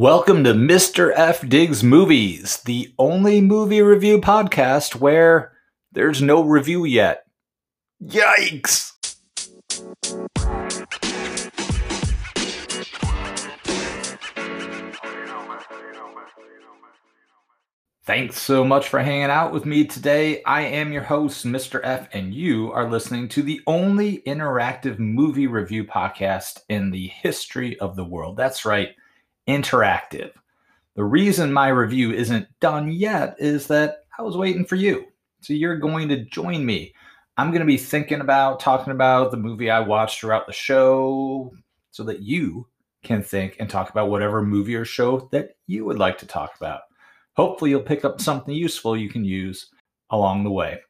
Welcome to Mr. F Digs Movies, the only movie review podcast where there's no review yet. Yikes! Thanks so much for hanging out with me today. I am your host, Mr. F, and you are listening to the only interactive movie review podcast in the history of the world. That's right interactive. The reason my review isn't done yet is that I was waiting for you. So you're going to join me. I'm going to be thinking about talking about the movie I watched throughout the show so that you can think and talk about whatever movie or show that you would like to talk about. Hopefully, you'll pick up something useful you can use along the way.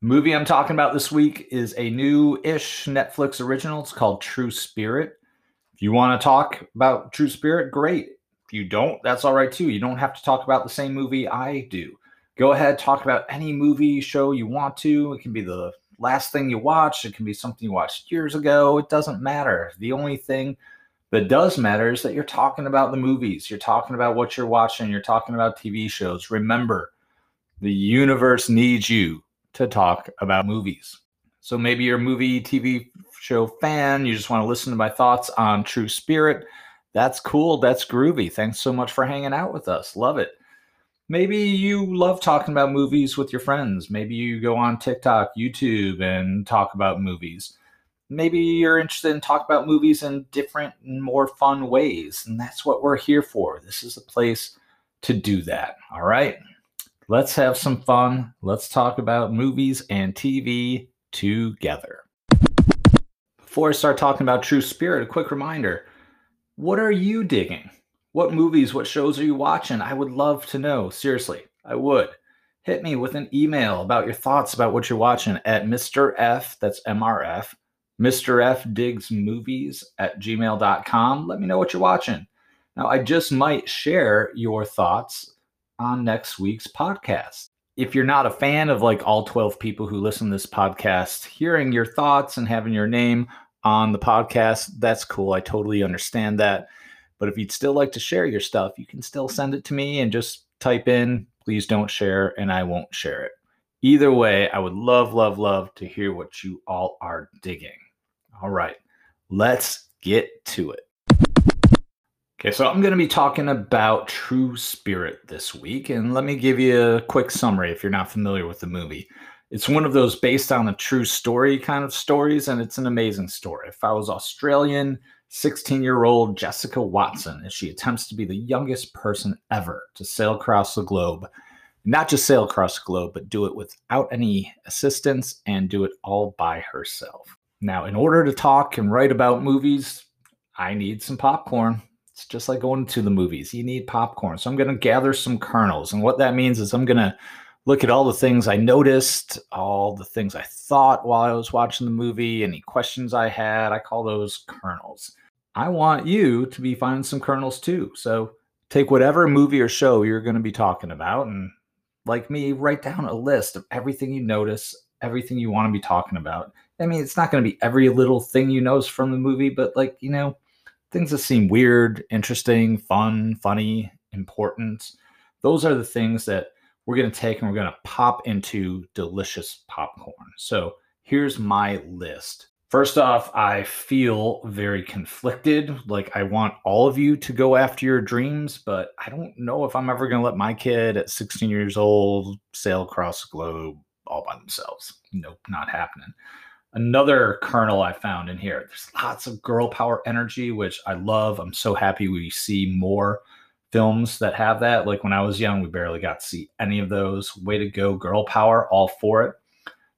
The movie I'm talking about this week is a new ish Netflix original. It's called True Spirit. If you want to talk about True Spirit, great. If you don't, that's all right too. You don't have to talk about the same movie I do. Go ahead, talk about any movie show you want to. It can be the last thing you watched, it can be something you watched years ago. It doesn't matter. The only thing that does matter is that you're talking about the movies, you're talking about what you're watching, you're talking about TV shows. Remember, the universe needs you to talk about movies. So maybe you're movie, TV show fan, you just want to listen to my thoughts on True Spirit. That's cool. That's groovy. Thanks so much for hanging out with us. Love it. Maybe you love talking about movies with your friends. Maybe you go on TikTok, YouTube, and talk about movies. Maybe you're interested in talk about movies in different and more fun ways. And that's what we're here for. This is a place to do that. All right. Let's have some fun. Let's talk about movies and TV together. Before I start talking about True Spirit, a quick reminder what are you digging? What movies, what shows are you watching? I would love to know. Seriously, I would. Hit me with an email about your thoughts about what you're watching at Mr. F, that's MRF, Mr. F Digs Movies at gmail.com. Let me know what you're watching. Now, I just might share your thoughts on next week's podcast if you're not a fan of like all 12 people who listen to this podcast, hearing your thoughts and having your name on the podcast, that's cool. I totally understand that. But if you'd still like to share your stuff, you can still send it to me and just type in, please don't share, and I won't share it. Either way, I would love, love, love to hear what you all are digging. All right, let's get to it. Okay, so I'm going to be talking about True Spirit this week, and let me give you a quick summary if you're not familiar with the movie. It's one of those based on a true story kind of stories, and it's an amazing story. It follows Australian 16 year old Jessica Watson as she attempts to be the youngest person ever to sail across the globe. Not just sail across the globe, but do it without any assistance and do it all by herself. Now, in order to talk and write about movies, I need some popcorn. It's just like going to the movies. You need popcorn. So I'm going to gather some kernels. And what that means is I'm going to look at all the things I noticed, all the things I thought while I was watching the movie, any questions I had. I call those kernels. I want you to be finding some kernels too. So take whatever movie or show you're going to be talking about and like me, write down a list of everything you notice, everything you want to be talking about. I mean, it's not going to be every little thing you notice from the movie, but like, you know, things that seem weird, interesting, fun, funny, important. Those are the things that we're going to take and we're going to pop into delicious popcorn. So here's my list. First off, I feel very conflicted. Like, I want all of you to go after your dreams, but I don't know if I'm ever going to let my kid at 16 years old sail across the globe all by themselves. Nope, not happening another kernel I found in here. There's lots of girl power energy, which I love. I'm so happy we see more films that have that. Like when I was young, we barely got to see any of those. Way to go, girl power, all for it.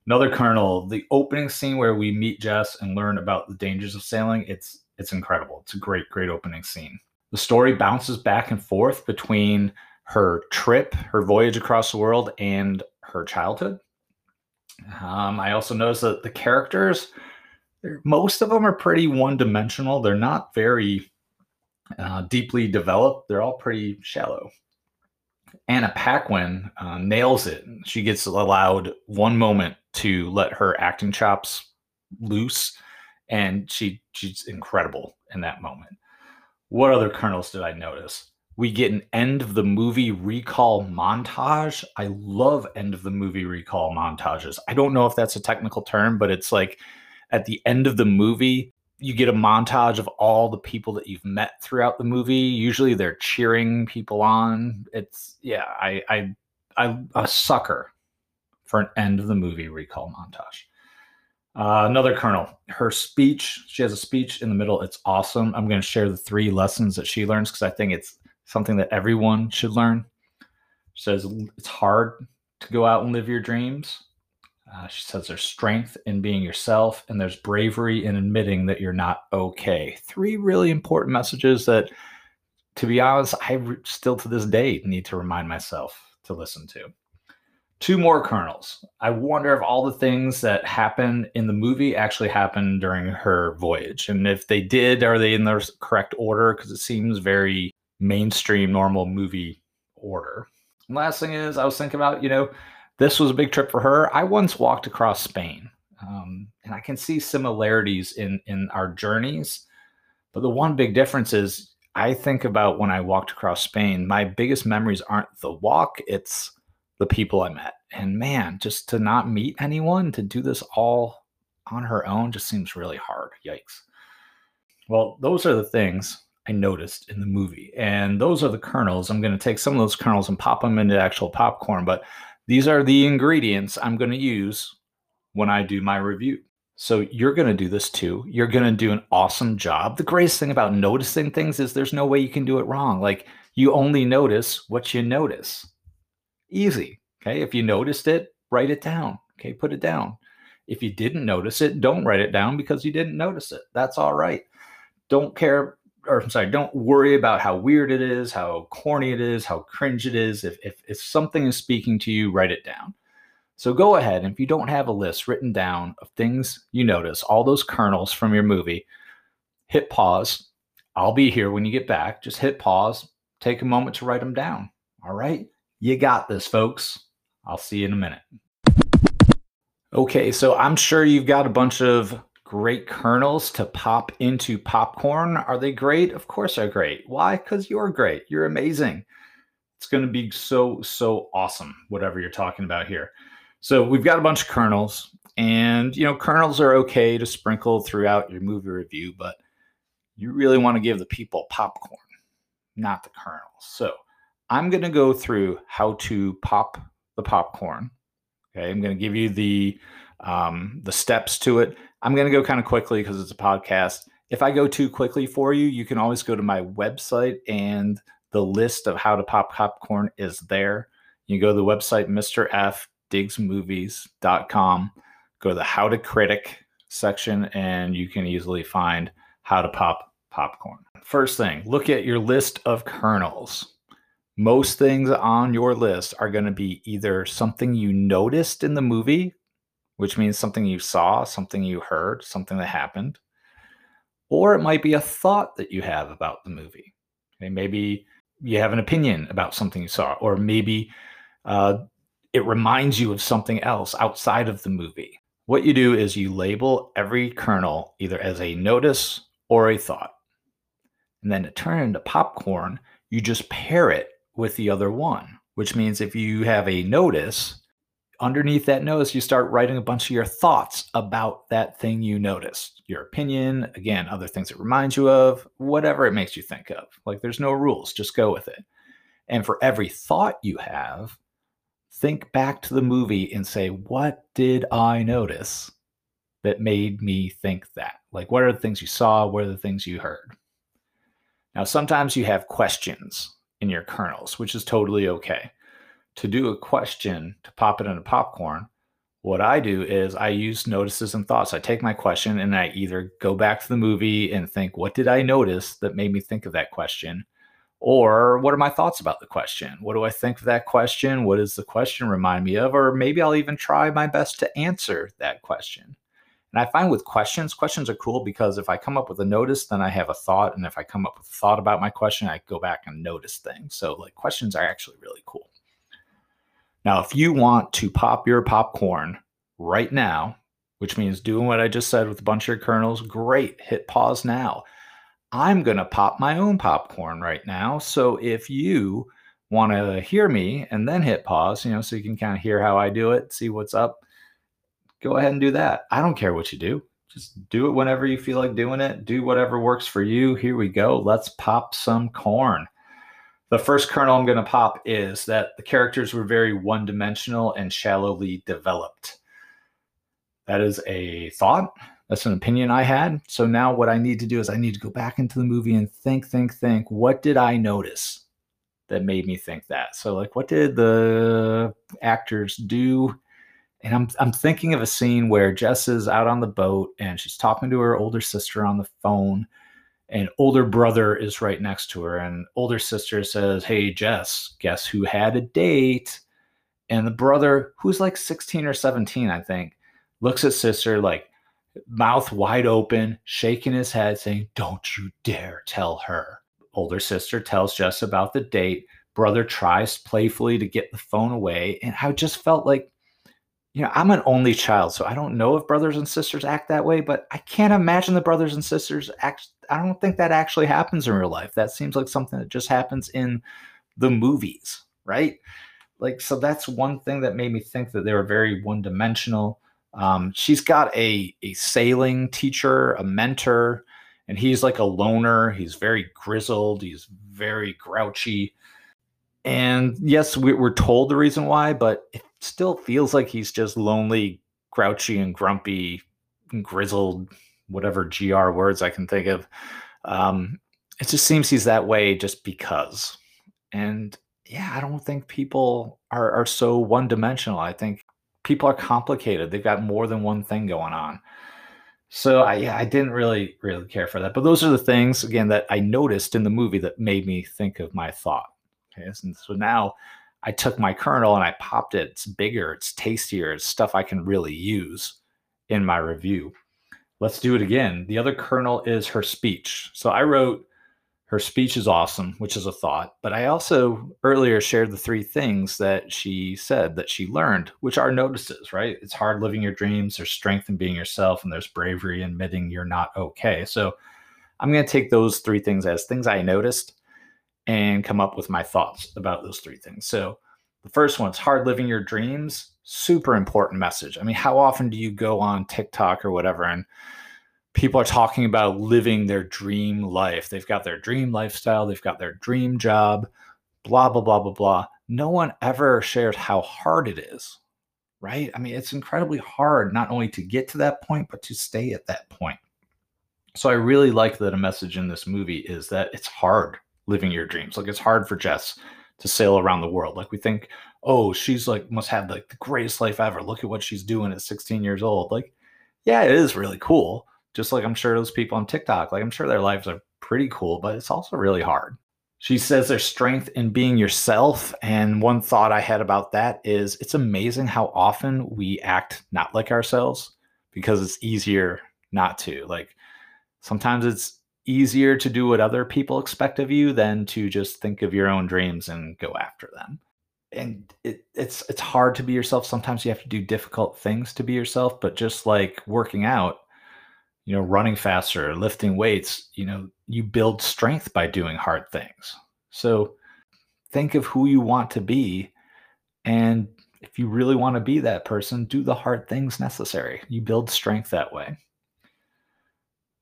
Another kernel, the opening scene where we meet Jess and learn about the dangers of sailing. It's it's incredible. It's a great, great opening scene. The story bounces back and forth between her trip, her voyage across the world, and her childhood. Um, I also noticed that the characters, most of them are pretty one dimensional. They're not very uh, deeply developed, they're all pretty shallow. Anna Paquin uh, nails it. She gets allowed one moment to let her acting chops loose, and she she's incredible in that moment. What other kernels did I notice? We get an end of the movie recall montage. I love end of the movie recall montages. I don't know if that's a technical term, but it's like at the end of the movie, you get a montage of all the people that you've met throughout the movie. Usually they're cheering people on. It's yeah, I I I'm a sucker for an end of the movie recall montage. Uh, another kernel, her speech, she has a speech in the middle. It's awesome. I'm going to share the three lessons that she learns because I think it's something that everyone should learn. She says it's hard to go out and live your dreams. Uh, she says there's strength in being yourself and there's bravery in admitting that you're not okay. Three really important messages that, to be honest, I re- still to this day need to remind myself to listen to. Two more kernels. I wonder if all the things that happen in the movie actually happened during her voyage. And if they did, are they in the correct order? Because it seems very mainstream, normal movie order. And last thing is, I was thinking about, you know, this was a big trip for her. I once walked across Spain, um, and I can see similarities in in our journeys. But the one big difference is, I think about when I walked across Spain. My biggest memories aren't the walk; it's the people I met. And man, just to not meet anyone, to do this all on her own, just seems really hard. Yikes. Well, those are the things I noticed in the movie. And those are the kernels. I'm going to take some of those kernels and pop them into actual popcorn. But these are the ingredients I'm going to use when I do my review. So you're going to do this too. You're going to do an awesome job. The greatest thing about noticing things is there's no way you can do it wrong. Like you only notice what you notice. Easy. Okay. If you noticed it, write it down. Okay. Put it down. If you didn't notice it, don't write it down because you didn't notice it. That's all right. Don't care or I'm sorry, don't worry about how weird it is, how corny it is, how cringe it is. If, if, if something is speaking to you, write it down. So go ahead. And if you don't have a list written down of things you notice, all those kernels from your movie, hit pause. I'll be here when you get back. Just hit pause, take a moment to write them down. All right. You got this, folks. I'll see you in a minute. Okay, so I'm sure you've got a bunch of great kernels to pop into popcorn. Are they great? Of course they're great. Why? Because you're great. You're amazing. It's going to be so, so awesome, whatever you're talking about here. So we've got a bunch of kernels, and you know, kernels are okay to sprinkle throughout your movie review, but you really want to give the people popcorn, not the kernels. So I'm going to go through how to pop the popcorn. Okay, I'm going to give you the um, the steps to it. I'm going to go kind of quickly because it's a podcast. If I go too quickly for you, you can always go to my website and the list of how to pop popcorn is there. You go to the website, mrfdigsmovies.com, go to the how to critic section, and you can easily find how to pop popcorn. First thing, look at your list of kernels. Most things on your list are going to be either something you noticed in the movie which means something you saw, something you heard, something that happened. Or it might be a thought that you have about the movie. Okay, maybe you have an opinion about something you saw, or maybe uh, it reminds you of something else outside of the movie. What you do is you label every kernel either as a notice or a thought. And then to turn it into popcorn, you just pair it with the other one, which means if you have a notice, underneath that notice, you start writing a bunch of your thoughts about that thing you noticed, your opinion, again, other things it reminds you of, whatever it makes you think of. Like there's no rules, just go with it. And for every thought you have, think back to the movie and say, what did I notice that made me think that? Like, what are the things you saw? What are the things you heard? Now, sometimes you have questions in your kernels, which is totally okay to do a question to pop it into popcorn, what I do is I use notices and thoughts. I take my question and I either go back to the movie and think, what did I notice that made me think of that question? Or what are my thoughts about the question? What do I think of that question? What does the question remind me of? Or maybe I'll even try my best to answer that question. And I find with questions, questions are cool because if I come up with a notice, then I have a thought. And if I come up with a thought about my question, I go back and notice things. So, like, questions are actually really cool. Now, if you want to pop your popcorn right now, which means doing what I just said with a bunch of your kernels, great. Hit pause now. I'm going to pop my own popcorn right now. So if you want to hear me and then hit pause, you know, so you can kind of hear how I do it, see what's up, go ahead and do that. I don't care what you do. Just do it whenever you feel like doing it. Do whatever works for you. Here we go. Let's pop some corn. The first kernel I'm going to pop is that the characters were very one dimensional and shallowly developed. That is a thought. That's an opinion I had. So now what I need to do is I need to go back into the movie and think, think, think. What did I notice that made me think that? So, like, what did the actors do? And I'm I'm thinking of a scene where Jess is out on the boat and she's talking to her older sister on the phone, and older brother is right next to her, and older sister says, "Hey Jess, guess who had a date?" And the brother, who's like 16 or 17, I think, looks at sister like mouth wide open, shaking his head, saying, Don't you dare tell her. Older sister tells Jess about the date. Brother tries playfully to get the phone away. And I just felt like, you know, I'm an only child, so I don't know if brothers and sisters act that way, but I can't imagine the brothers and sisters act. I don't think that actually happens in real life. That seems like something that just happens in the movies, right? Like, so that's one thing that made me think that they were very one dimensional um, she's got a, a sailing teacher, a mentor, and he's like a loner. He's very grizzled, he's very grouchy. And yes, we, we're told the reason why, but it still feels like he's just lonely, grouchy, and grumpy, and grizzled, whatever GR words I can think of. Um, it just seems he's that way just because. And yeah, I don't think people are, are so one dimensional. I think people are complicated. They've got more than one thing going on. So I yeah, I didn't really really care for that. But those are the things again that I noticed in the movie that made me think of my thought. Okay. And so now I took my kernel and I popped it. It's bigger, it's tastier, it's stuff I can really use in my review. Let's do it again. The other kernel is her speech. So I wrote her speech is awesome, which is a thought. But I also earlier shared the three things that she said that she learned, which are notices, right? It's hard living your dreams, there's strength in being yourself, and there's bravery in admitting you're not okay. So I'm going to take those three things as things I noticed and come up with my thoughts about those three things. So the first one is hard living your dreams. Super important message. I mean, how often do you go on TikTok or whatever and people are talking about living their dream life. They've got their dream lifestyle, they've got their dream job, blah, blah, blah, blah, blah. No one ever shares how hard it is, right? I mean, it's incredibly hard not only to get to that point, but to stay at that point. So I really like that a message in this movie is that it's hard living your dreams. Like it's hard for Jess to sail around the world. Like we think, oh, she's like must have like the greatest life ever. Look at what she's doing at 16 years old. Like, yeah, it is really cool just like I'm sure those people on TikTok, like I'm sure their lives are pretty cool, but it's also really hard. She says there's strength in being yourself. And one thought I had about that is it's amazing how often we act not like ourselves because it's easier not to. Like sometimes it's easier to do what other people expect of you than to just think of your own dreams and go after them. And it, it's it's hard to be yourself. Sometimes you have to do difficult things to be yourself, but just like working out, you know, running faster, lifting weights, you know, you build strength by doing hard things. So think of who you want to be. And if you really want to be that person, do the hard things necessary. You build strength that way.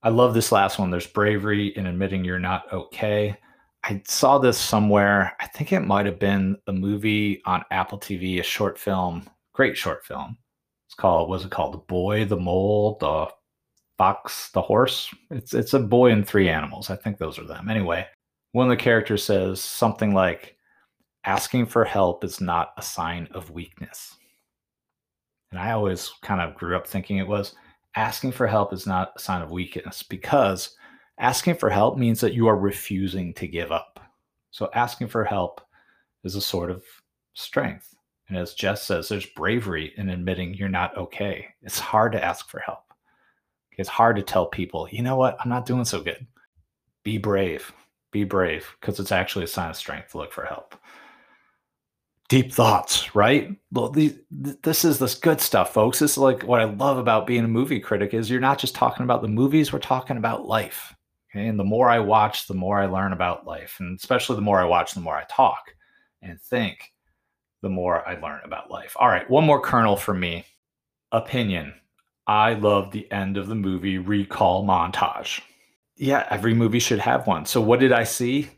I love this last one. There's bravery in admitting you're not okay. I saw this somewhere. I think it might have been a movie on Apple TV, a short film, great short film. It's called, was it called? The Boy, the Mole, the Fox the horse. It's it's a boy and three animals. I think those are them. Anyway, one of the characters says something like, "Asking for help is not a sign of weakness." And I always kind of grew up thinking it was asking for help is not a sign of weakness because asking for help means that you are refusing to give up. So asking for help is a sort of strength. And as Jess says, there's bravery in admitting you're not okay. It's hard to ask for help. It's hard to tell people, you know what, I'm not doing so good. Be brave. Be brave because it's actually a sign of strength to look for help. Deep thoughts, right? Well, these, this is this good stuff, folks. This is like what I love about being a movie critic is you're not just talking about the movies, we're talking about life. Okay? And the more I watch, the more I learn about life. And especially the more I watch, the more I talk and think, the more I learn about life. All right, one more kernel for me. Opinion. I love the end of the movie recall montage. Yeah, every movie should have one. So, what did I see?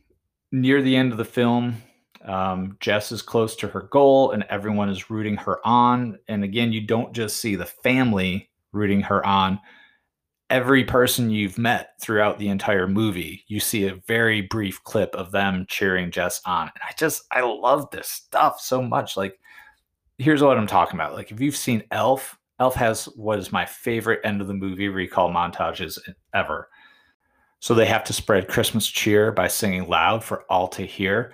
Near the end of the film, um, Jess is close to her goal and everyone is rooting her on. And again, you don't just see the family rooting her on, every person you've met throughout the entire movie, you see a very brief clip of them cheering Jess on. And I just, I love this stuff so much. Like, here's what I'm talking about. Like, if you've seen Elf, Elf has what is my favorite end of the movie recall montages ever. So they have to spread Christmas cheer by singing loud for all to hear.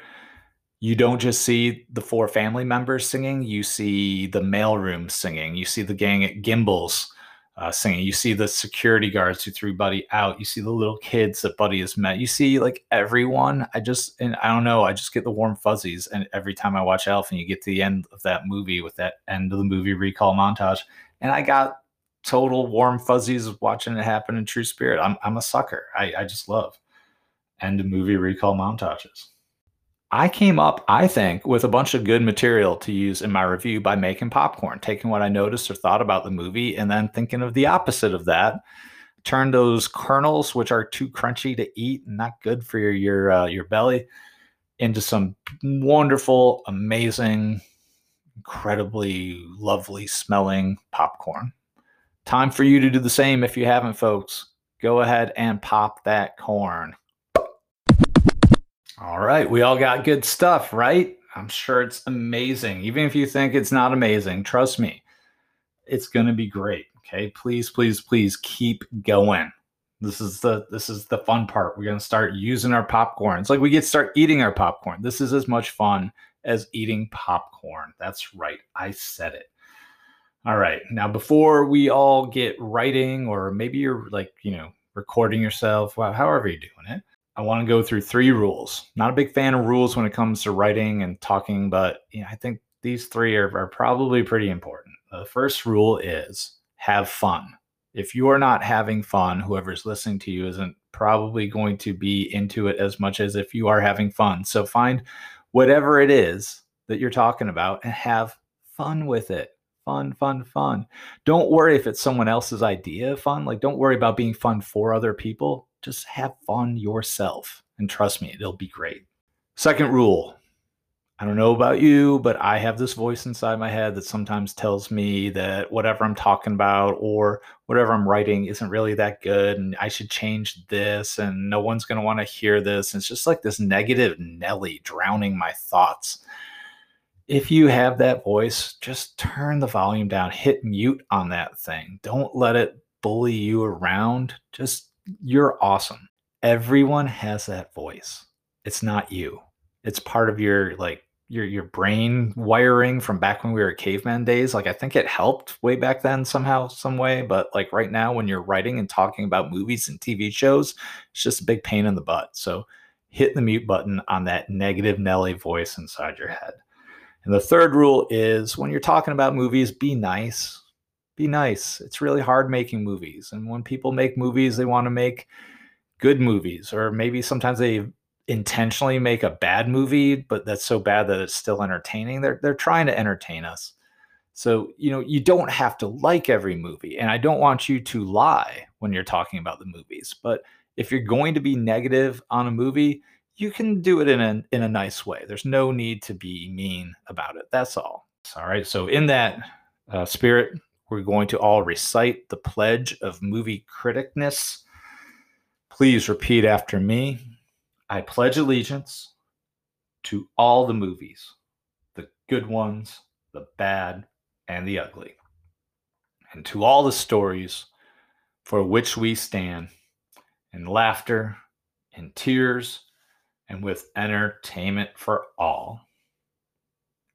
You don't just see the four family members singing, you see the mailroom singing, you see the gang at Gimbels uh, singing. You see the security guards who threw Buddy out. You see the little kids that Buddy has met. You see like everyone. I just and I don't know. I just get the warm fuzzies. And every time I watch Elf, and you get to the end of that movie with that end of the movie recall montage, and I got total warm fuzzies watching it happen in true spirit. I'm I'm a sucker. I I just love end of movie recall montages. I came up, I think, with a bunch of good material to use in my review by making popcorn, taking what I noticed or thought about the movie, and then thinking of the opposite of that. Turn those kernels, which are too crunchy to eat and not good for your your uh, your belly, into some wonderful, amazing, incredibly lovely smelling popcorn. Time for you to do the same if you haven't, folks. Go ahead and pop that corn. All right. We all got good stuff, right? I'm sure it's amazing. Even if you think it's not amazing, trust me, it's going to be great. Okay. Please, please, please keep going. This is the this is the fun part. We're going to start using our popcorn. It's like we get to start eating our popcorn. This is as much fun as eating popcorn. That's right. I said it. All right. Now, before we all get writing, or maybe you're like, you know, recording yourself, well, however you're doing it, I want to go through three rules. Not a big fan of rules when it comes to writing and talking, but you know, I think these three are, are probably pretty important. The first rule is have fun. If you are not having fun, whoever's listening to you isn't probably going to be into it as much as if you are having fun. So find whatever it is that you're talking about and have fun with it. Fun, fun, fun. Don't worry if it's someone else's idea of fun. Like, don't worry about being fun for other people just have fun yourself. And trust me, it'll be great. Second rule I don't know about you, but I have this voice inside my head that sometimes tells me that whatever I'm talking about or whatever I'm writing isn't really that good and I should change this and no one's going to want to hear this. And it's just like this negative Nelly drowning my thoughts. If you have that voice, just turn the volume down, hit mute on that thing. Don't let it bully you around. Just you're awesome. Everyone has that voice. It's not you. It's part of your like your your brain wiring from back when we were caveman days. Like I think it helped way back then somehow, some way. But like right now, when you're writing and talking about movies and TV shows, it's just a big pain in the butt. So hit the mute button on that negative Nelly voice inside your head. And the third rule is when you're talking about movies, be nice be nice. It's really hard making movies. And when people make movies, they want to make good movies, or maybe sometimes they intentionally make a bad movie, but that's so bad that it's still entertaining. They're they're trying to entertain us. So, you know, you don't have to like every movie. And I don't want you to lie when you're talking about the movies. But if you're going to be negative on a movie, you can do it in a in a nice way. There's no need to be mean about it. That's all. All right. So in that uh, spirit, we're going to all recite the pledge of movie criticness. Please repeat after me. I pledge allegiance to all the movies, the good ones, the bad, and the ugly, and to all the stories for which we stand in laughter, in tears, and with entertainment for all.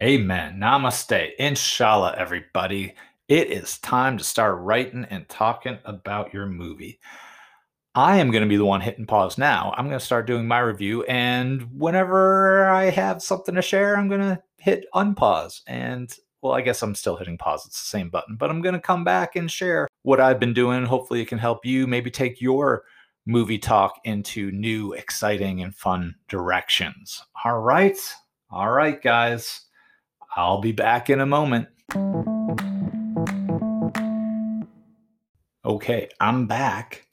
Amen. Namaste. Inshallah, everybody it is time to start writing and talking about your movie. I am going to be the one hitting pause now. I'm going to start doing my review. And whenever I have something to share, I'm going to hit unpause. And well, I guess I'm still hitting pause. It's the same button, but I'm going to come back and share what I've been doing. Hopefully, it can help you maybe take your movie talk into new, exciting, and fun directions. All right. All right, guys. I'll be back in a moment. Okay, I'm back.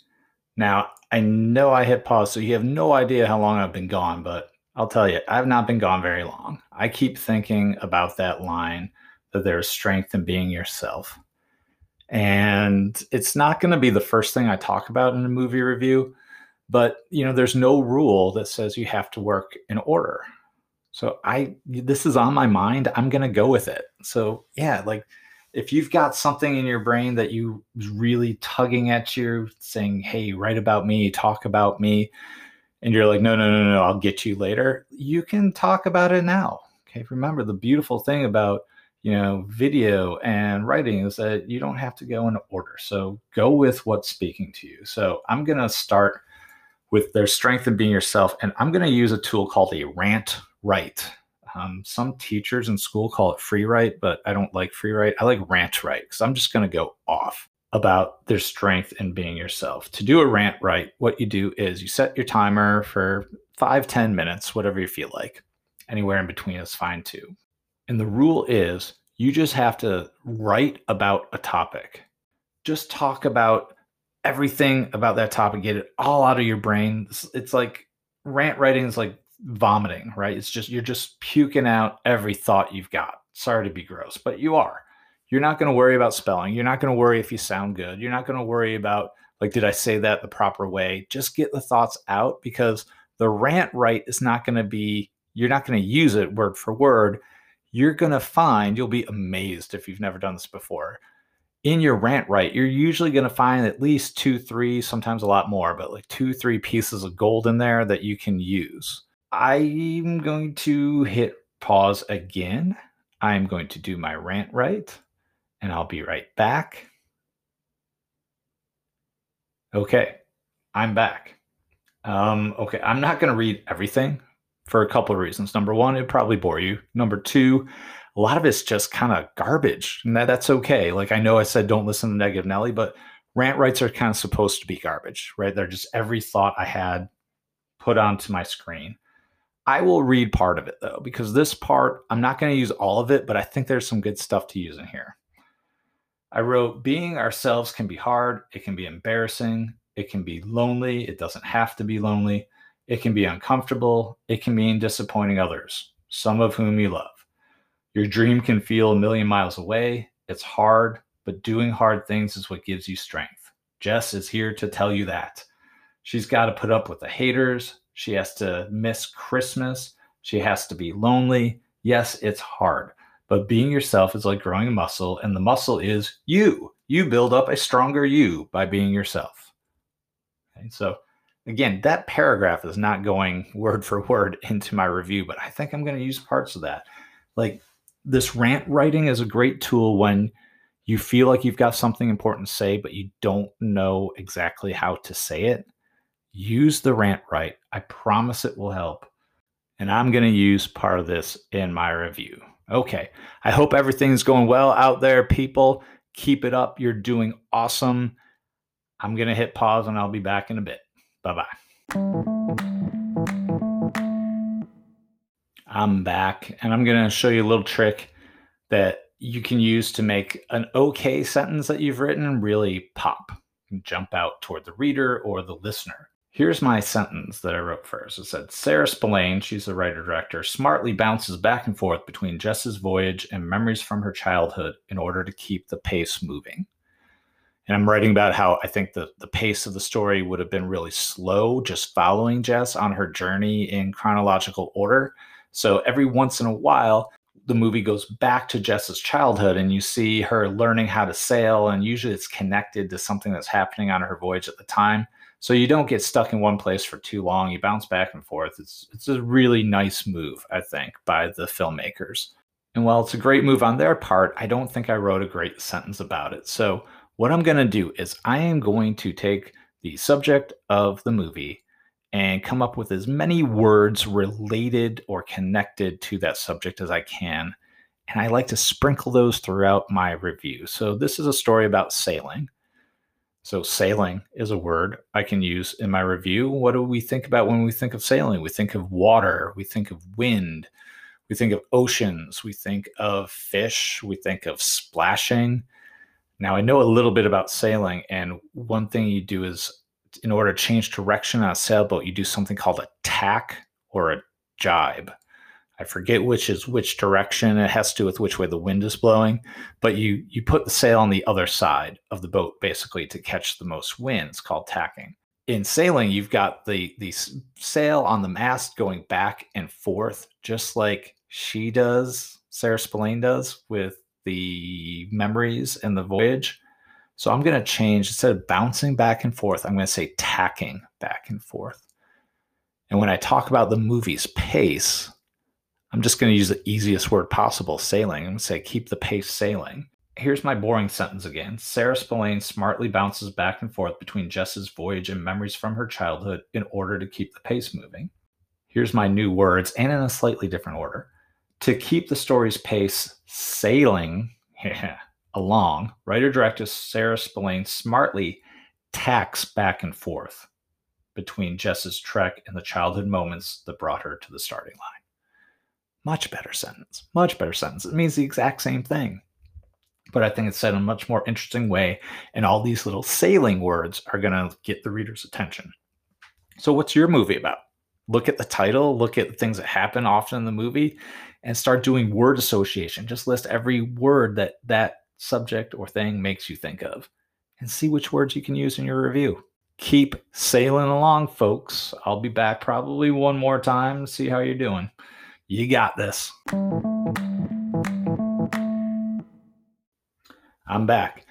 Now, I know I hit pause, so you have no idea how long I've been gone, but I'll tell you, I've not been gone very long. I keep thinking about that line that there's strength in being yourself. And it's not going to be the first thing I talk about in a movie review, but you know, there's no rule that says you have to work in order. So I this is on my mind. I'm going to go with it. So, yeah, like if you've got something in your brain that you really tugging at you saying, "Hey, write about me, talk about me," and you're like, "No, no, no, no, I'll get you later." You can talk about it now. Okay? Remember the beautiful thing about you know, video and writing is that you don't have to go in order. So go with what's speaking to you. So I'm going to start with their strength in being yourself, and I'm going to use a tool called a rant write. Um, some teachers in school call it free write, but I don't like free write. I like rant write because I'm just going to go off about their strength in being yourself. To do a rant write, what you do is you set your timer for five, ten minutes, whatever you feel like. Anywhere in between is fine too. And the rule is you just have to write about a topic. Just talk about everything about that topic, get it all out of your brain. It's, it's like rant writing is like vomiting, right? It's just, you're just puking out every thought you've got. Sorry to be gross, but you are. You're not going to worry about spelling. You're not going to worry if you sound good. You're not going to worry about, like, did I say that the proper way? Just get the thoughts out because the rant write is not going to be, you're not going to use it word for word you're going to find, you'll be amazed if you've never done this before. In your rant write, you're usually going to find at least two, three, sometimes a lot more, but like two, three pieces of gold in there that you can use. I'm going to hit pause again. I'm going to do my rant write, and I'll be right back. Okay, I'm back. Um, okay, I'm not going to read everything for a couple of reasons. Number one, it'd probably bore you. Number two, a lot of it's just kind of garbage, and that, that's okay. Like I know I said don't listen to Negative Nelly, but rant writes are kind of supposed to be garbage, right? They're just every thought I had put onto my screen. I will read part of it though, because this part, I'm not going to use all of it, but I think there's some good stuff to use in here. I wrote, being ourselves can be hard. It can be embarrassing. It can be lonely. It doesn't have to be lonely. It can be uncomfortable. It can mean disappointing others, some of whom you love. Your dream can feel a million miles away. It's hard, but doing hard things is what gives you strength. Jess is here to tell you that. She's got to put up with the haters. She has to miss Christmas. She has to be lonely. Yes, it's hard, but being yourself is like growing a muscle, and the muscle is you. You build up a stronger you by being yourself. Okay, so again, that paragraph is not going word for word into my review, but I think I'm going to use parts of that. Like this rant writing is a great tool when you feel like you've got something important to say, but you don't know exactly how to say it. Use the rant write. I promise it will help. And I'm going to use part of this in my review. Okay. I hope everything's going well out there, people. Keep it up. You're doing awesome. I'm going to hit pause and I'll be back in a bit. Bye bye. I'm back and I'm going to show you a little trick that you can use to make an okay sentence that you've written really pop, jump out toward the reader or the listener. Here's my sentence that I wrote first. It said Sarah Spillane, she's the writer director, smartly bounces back and forth between Jess's voyage and memories from her childhood in order to keep the pace moving and I'm writing about how I think the the pace of the story would have been really slow, just following Jess on her journey in chronological order. So every once in a while, the movie goes back to Jess's childhood, and you see her learning how to sail, and usually it's connected to something that's happening on her voyage at the time. So you don't get stuck in one place for too long. You bounce back and forth. It's it's a really nice move, I think, by the filmmakers. And while it's a great move on their part, I don't think I wrote a great sentence about it. So what I'm going to do is I am going to take the subject of the movie and come up with as many words related or connected to that subject as I can. And I like to sprinkle those throughout my review. So, this is a story about sailing. So, sailing is a word I can use in my review. What do we think about when we think of sailing? We think of water, we think of wind, we think of oceans, we think of fish, we think of splashing. Now, I know a little bit about sailing, and one thing you do is in order to change direction on a sailboat, you do something called a tack or a jibe. I forget which is which direction. It has to do with which way the wind is blowing, but you you put the sail on the other side of the boat basically to catch the most wind. It's called tacking. In sailing, you've got the the sail on the mast going back and forth, just like she does, Sarah Spillane does with the memories and the voyage. So I'm going to change instead of bouncing back and forth, I'm going to say tacking back and forth. And when I talk about the movie's pace, I'm just going to use the easiest word possible, sailing. I'm going to say keep the pace sailing. Here's my boring sentence again. Sarah Spillane smartly bounces back and forth between Jess's voyage and memories from her childhood in order to keep the pace moving. Here's my new words and in a slightly different order. To keep the story's pace sailing yeah, along, writer director Sarah Spillane smartly tacks back and forth between Jess's trek and the childhood moments that brought her to the starting line. Much better sentence. Much better sentence. It means the exact same thing. But I think it's said in a much more interesting way. And all these little sailing words are going to get the reader's attention. So, what's your movie about? Look at the title, look at the things that happen often in the movie, and start doing word association. Just list every word that that subject or thing makes you think of and see which words you can use in your review. Keep sailing along, folks. I'll be back probably one more time to see how you're doing. You got this. I'm back.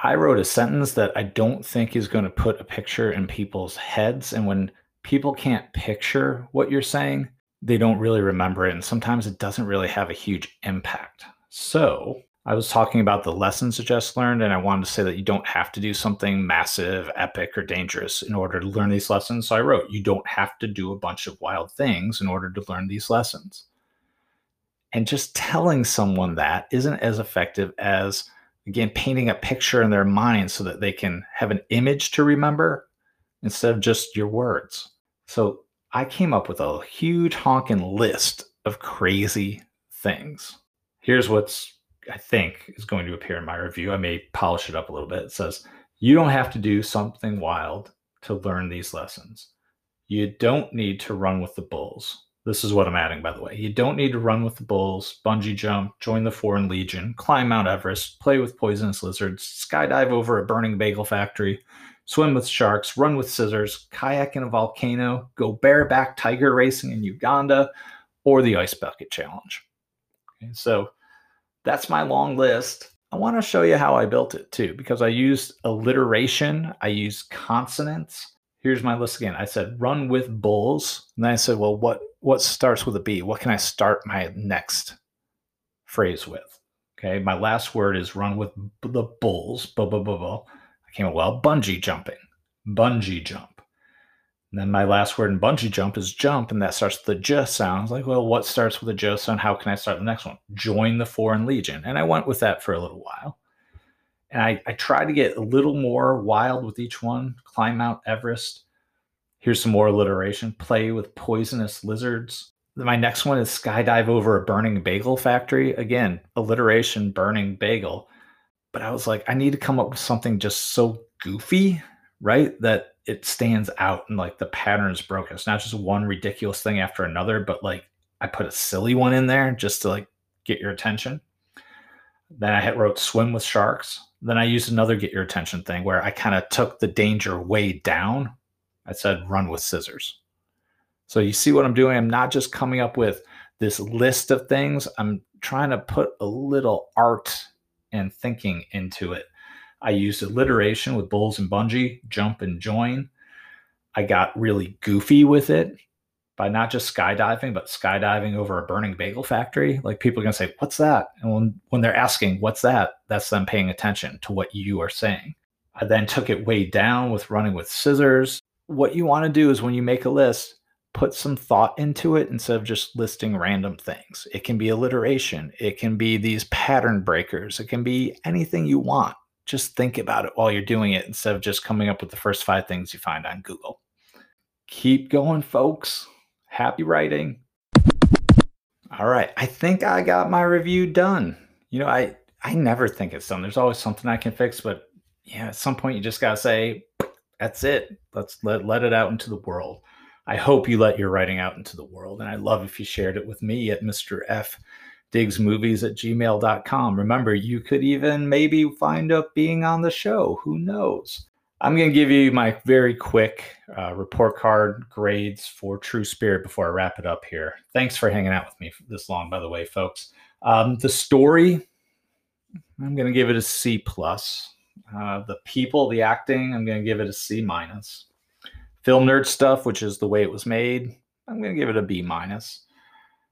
I wrote a sentence that I don't think is going to put a picture in people's heads. And when people can't picture what you're saying, they don't really remember it. And sometimes it doesn't really have a huge impact. So I was talking about the lessons I just learned, and I wanted to say that you don't have to do something massive, epic, or dangerous in order to learn these lessons. So I wrote, you don't have to do a bunch of wild things in order to learn these lessons. And just telling someone that isn't as effective as, again, painting a picture in their mind so that they can have an image to remember instead of just your words. So I came up with a huge honking list of crazy things. Here's what's I think is going to appear in my review. I may polish it up a little bit. It says, You don't have to do something wild to learn these lessons. You don't need to run with the bulls. This is what I'm adding, by the way. You don't need to run with the bulls, bungee jump, join the Foreign Legion, climb Mount Everest, play with poisonous lizards, skydive over a burning bagel factory, swim with sharks, run with scissors, kayak in a volcano, go bareback tiger racing in Uganda, or the Ice Bucket Challenge. Okay, so that's my long list. I want to show you how I built it too, because I used alliteration, I used consonants. Here's my list again. I said run with bulls. And then I said, well, what what starts with a B? What can I start my next phrase with? Okay, my last word is run with the bulls. Blah, blah, blah, blah. I came up, well, bungee jumping, bungee jump. And then my last word in bungee jump is jump, and that starts with the j sound. I was like, well, what starts with a j sound? How can I start the next one? Join the Foreign Legion. And I went with that for a little while. And I, I tried to get a little more wild with each one. Climb Mount Everest. Here's some more alliteration. Play with poisonous lizards. My next one is skydive over a burning bagel factory. Again, alliteration, burning bagel. But I was like, I need to come up with something just so goofy, right? That it stands out and like the pattern is broken. It's not just one ridiculous thing after another, but like I put a silly one in there just to like get your attention. Then I wrote swim with sharks. Then I used another get your attention thing where I kind of took the danger way down. I said run with scissors. So you see what I'm doing? I'm not just coming up with this list of things. I'm trying to put a little art and thinking into it I used alliteration with bulls and bungee, jump and join. I got really goofy with it by not just skydiving, but skydiving over a burning bagel factory. Like people are going to say, What's that? And when, when they're asking, What's that? That's them paying attention to what you are saying. I then took it way down with running with scissors. What you want to do is when you make a list, put some thought into it instead of just listing random things. It can be alliteration, it can be these pattern breakers, it can be anything you want just think about it while you're doing it instead of just coming up with the first five things you find on Google. Keep going, folks. Happy writing. All right. I think I got my review done. You know, I I never think it's done. There's always something I can fix, but yeah, at some point you just gotta say, that's it. Let's let let it out into the world. I hope you let your writing out into the world. And I love if you shared it with me at Mr. F digsmovies at gmail.com. Remember, you could even maybe wind up being on the show. Who knows? I'm going to give you my very quick uh, report card grades for True Spirit before I wrap it up here. Thanks for hanging out with me this long, by the way, folks. Um, the story, I'm going to give it a C plus. Uh, the people, the acting, I'm going to give it a C minus. Film nerd stuff, which is the way it was made, I'm going to give it a B minus.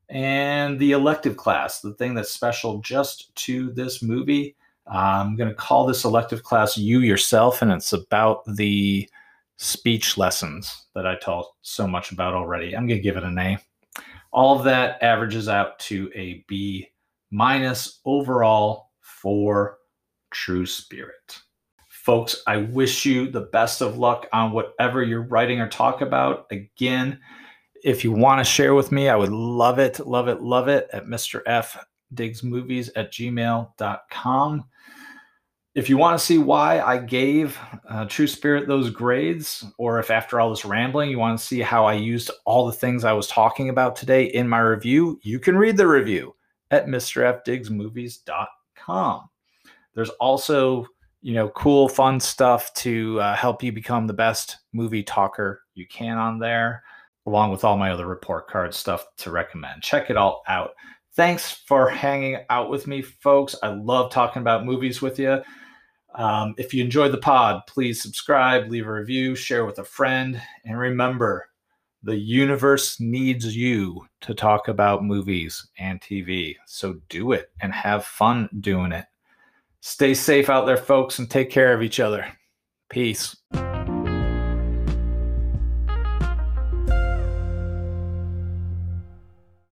And the elective class, the thing that's special just to this movie, I'm going to call this elective class You Yourself, and it's about the speech lessons that I talked so much about already. I'm going to give it an A. All of that averages out to a B minus overall for True Spirit. Folks, I wish you the best of luck on whatever you're writing or talk about. Again, if you want to share with me, I would love it, love it, love it at Mr. F digs movies at gmail.com. If you want to see why I gave uh, True Spirit those grades, or if after all this rambling, you want to see how I used all the things I was talking about today in my review, you can read the review at MrFDigsMovies.com. There's also, you know, cool, fun stuff to uh, help you become the best movie talker you can on there, along with all my other report card stuff to recommend. Check it all out. Thanks for hanging out with me, folks. I love talking about movies with you. Um, if you enjoyed the pod, please subscribe, leave a review, share with a friend, and remember the universe needs you to talk about movies and TV. So do it and have fun doing it. Stay safe out there, folks, and take care of each other. Peace.